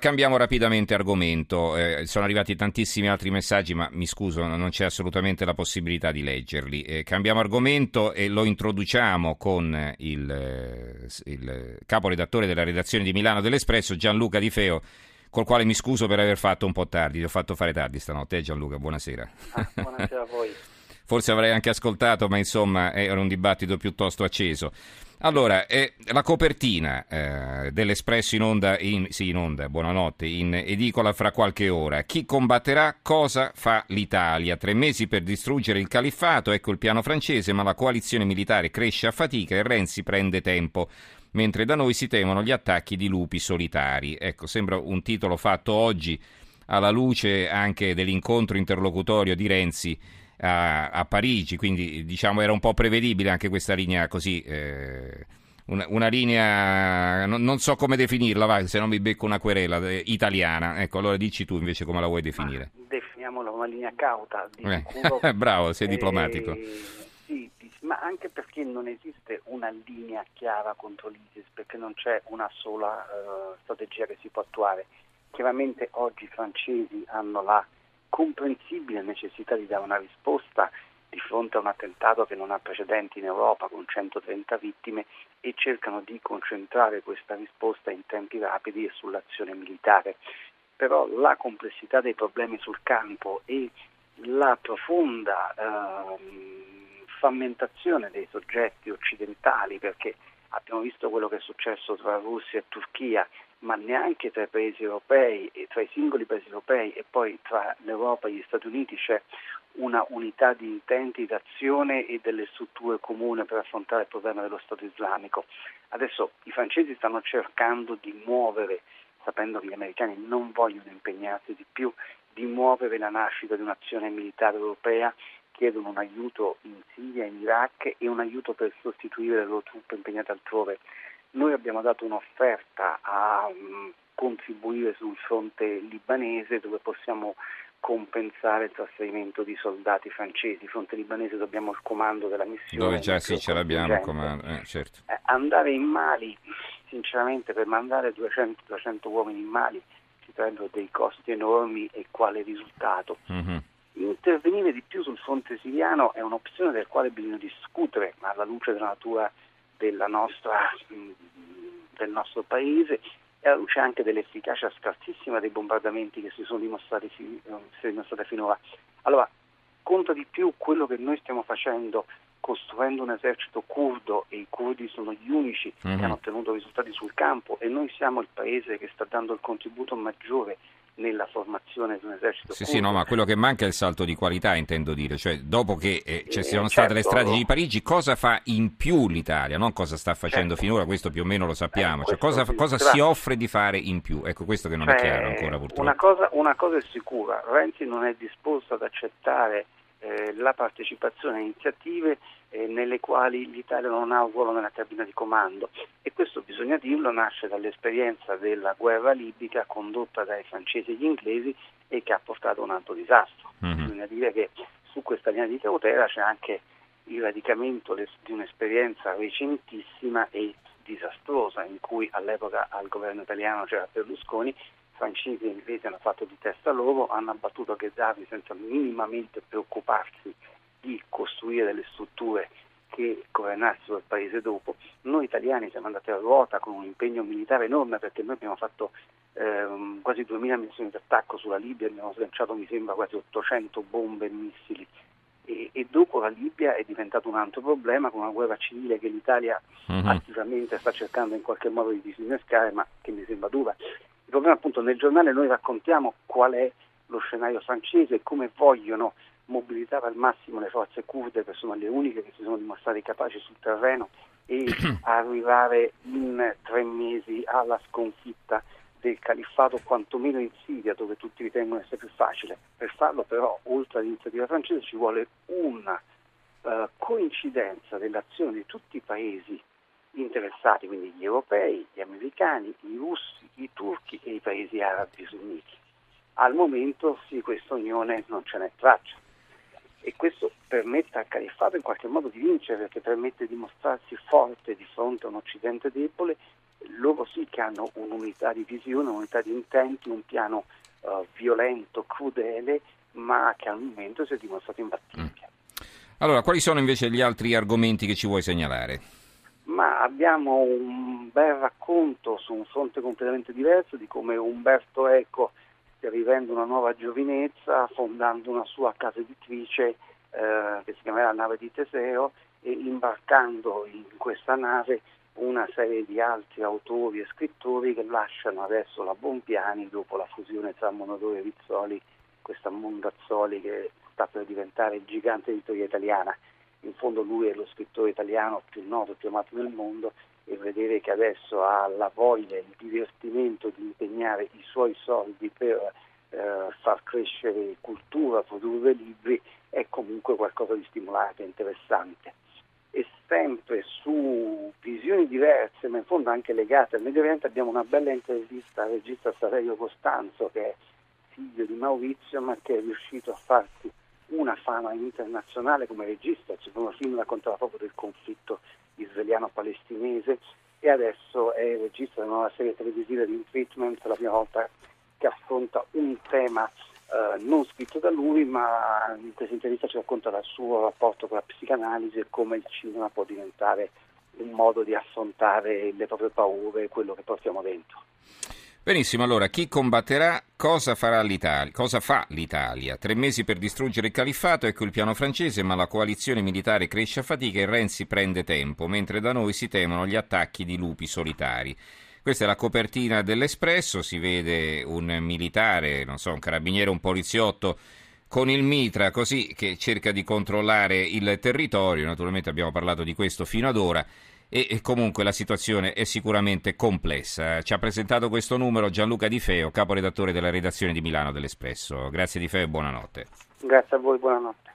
Cambiamo rapidamente argomento, eh, sono arrivati tantissimi altri messaggi ma mi scuso non c'è assolutamente la possibilità di leggerli. Eh, cambiamo argomento e lo introduciamo con il, eh, il caporedattore della redazione di Milano dell'Espresso Gianluca Di Feo col quale mi scuso per aver fatto un po' tardi, ti ho fatto fare tardi stanotte. Eh Gianluca, buonasera. Ah, buonasera a voi. Forse avrei anche ascoltato, ma insomma era un dibattito piuttosto acceso. Allora, eh, la copertina eh, dell'Espresso in onda, in, sì, in onda, buonanotte, in edicola fra qualche ora. Chi combatterà? Cosa fa l'Italia? Tre mesi per distruggere il califfato, ecco il piano francese, ma la coalizione militare cresce a fatica e Renzi prende tempo mentre da noi si temono gli attacchi di lupi solitari. Ecco, sembra un titolo fatto oggi alla luce anche dell'incontro interlocutorio di Renzi a, a Parigi, quindi diciamo era un po' prevedibile anche questa linea così. Eh, una, una, linea, non, non, so come definirla, va, se non mi becco una querela eh, italiana. Ecco, allora dici tu invece come la vuoi definire. Ma definiamola una linea cauta. Eh, bravo, sei diplomatico. sì, ma anche perché non esiste una linea chiara contro l'ISIS, perché non c'è una sola uh, strategia che si può attuare. Chiaramente oggi i francesi hanno la comprensibile necessità di dare una risposta di fronte a un attentato che non ha precedenti in Europa con 130 vittime e cercano di concentrare questa risposta in tempi rapidi e sull'azione militare. Però la complessità dei problemi sul campo e la profonda eh, frammentazione dei soggetti occidentali, perché abbiamo visto quello che è successo tra Russia e Turchia ma neanche tra i paesi europei e tra i singoli paesi europei e poi tra l'Europa e gli Stati Uniti c'è una unità di intenti, d'azione e delle strutture comuni per affrontare il problema dello Stato islamico. Adesso i francesi stanno cercando di muovere, sapendo che gli americani non vogliono impegnarsi di più, di muovere la nascita di un'azione militare europea, chiedono un aiuto in Siria, in Iraq e un aiuto per sostituire le loro truppe impegnate altrove. Noi abbiamo dato un'offerta a um, contribuire sul fronte libanese dove possiamo compensare il trasferimento di soldati francesi. Il fronte libanese dobbiamo il comando della missione. Dove già sì ce l'abbiamo comando, eh, certo. eh, andare in Mali, sinceramente per mandare 200, 200 uomini in Mali si prendono dei costi enormi e quale risultato? Mm-hmm. Intervenire di più sul fronte siriano è un'opzione del quale bisogna discutere alla luce della natura nostra, del nostro paese e alla luce anche dell'efficacia scarsissima dei bombardamenti che si sono dimostrati, si sono dimostrati finora. Allora, conta di più quello che noi stiamo facendo costruendo un esercito curdo e i curdi sono gli unici mm-hmm. che mhm. hanno ottenuto risultati sul campo e noi siamo il paese che sta dando il contributo maggiore nella formazione di un esercito. Sì, sì, no, ma quello che manca è il salto di qualità, intendo dire, cioè dopo che eh, ci siano eh, state certo. le strade di Parigi, cosa fa in più l'Italia, non cosa sta facendo certo. finora, questo più o meno lo sappiamo, eh, cioè, cosa, cosa si offre di fare in più, ecco questo che non cioè, è chiaro ancora purtroppo. Una cosa, una cosa è sicura, Renzi non è disposto ad accettare eh, la partecipazione a iniziative eh, nelle quali l'Italia non ha un ruolo nella cabina di comando e questo bisogna dirlo nasce dall'esperienza della guerra libica condotta dai francesi e gli inglesi e che ha portato a un altro disastro. Mm-hmm. Bisogna dire che su questa linea di cautela c'è anche il radicamento di un'esperienza recentissima e disastrosa in cui all'epoca al governo italiano c'era Berlusconi francesi e inglesi hanno fatto di testa loro, hanno abbattuto Gheddafi senza minimamente preoccuparsi di costruire delle strutture che governassero il paese dopo. Noi italiani siamo andati a ruota con un impegno militare enorme perché noi abbiamo fatto ehm, quasi 2000 missioni d'attacco sulla Libia, abbiamo slanciato mi sembra quasi 800 bombe e missili e, e, dopo la Libia è diventato un altro problema con una guerra civile che l'Italia uh-huh. attivamente sta cercando in qualche modo di disinnescare ma che mi sembra dura. Il problema appunto nel giornale noi raccontiamo qual è lo scenario francese e come vogliono mobilitare al massimo le forze kurde che sono le uniche che si sono dimostrate capaci sul terreno e arrivare in tre mesi alla sconfitta del califfato quantomeno in Siria dove tutti ritengono essere più facile. Per farlo però oltre all'iniziativa francese ci vuole una uh, coincidenza dell'azione di tutti i paesi interessati, quindi gli europei, gli americani, i russi, i turchi e i paesi arabi sunniti. Al momento di questa unione non ce n'è traccia e questo permette al califfato in qualche modo di vincere perché permette di mostrarsi forte di fronte a un occidente debole loro sì che hanno un'unità di visione, un'unità di intenti, un piano uh, violento, crudele, ma che al momento si è dimostrato imbattibile. Mm. Allora, quali sono invece gli altri argomenti che ci vuoi segnalare? Ma abbiamo un bel racconto su un fronte completamente diverso di come Umberto Eco stia vivendo una nuova giovinezza, fondando una sua casa editrice eh, che si chiamerà Nave di Teseo e imbarcando in questa nave una serie di altri autori e scrittori che lasciano adesso la Bompiani dopo la fusione tra Monodoro e Rizzoli, questa Mondazzoli che sta per diventare il gigante editoria italiana. In fondo lui è lo scrittore italiano più noto, più amato nel mondo e vedere che adesso ha la voglia, il divertimento di impegnare i suoi soldi per eh, far crescere cultura, produrre libri è comunque qualcosa di stimolante, interessante e sempre su visioni diverse, ma in fondo anche legate al Medio Oriente, abbiamo una bella intervista al regista Saverio Costanzo, che è figlio di Maurizio, ma che è riuscito a farsi una fama internazionale come regista. Il primo film raccontava proprio del conflitto israeliano-palestinese e adesso è regista della nuova serie televisiva di Treatment, la prima volta che affronta un tema eh, non scritto da lui, ma in questa intervista ci racconta del suo rapporto con la psicanalisi e come il cinema può diventare un modo di affrontare le proprie paure, quello che portiamo dentro. Benissimo, allora chi combatterà? Cosa farà l'Italia? Cosa fa l'Italia? Tre mesi per distruggere il califfato, ecco il piano francese, ma la coalizione militare cresce a fatica e Renzi prende tempo, mentre da noi si temono gli attacchi di lupi solitari. Questa è la copertina dell'Espresso, si vede un militare, non so, un carabiniere, un poliziotto con il mitra così che cerca di controllare il territorio, naturalmente abbiamo parlato di questo fino ad ora e comunque la situazione è sicuramente complessa. Ci ha presentato questo numero Gianluca Di Feo, caporedattore della redazione di Milano dell'Espresso. Grazie Di Feo e buonanotte. Grazie a voi, buonanotte.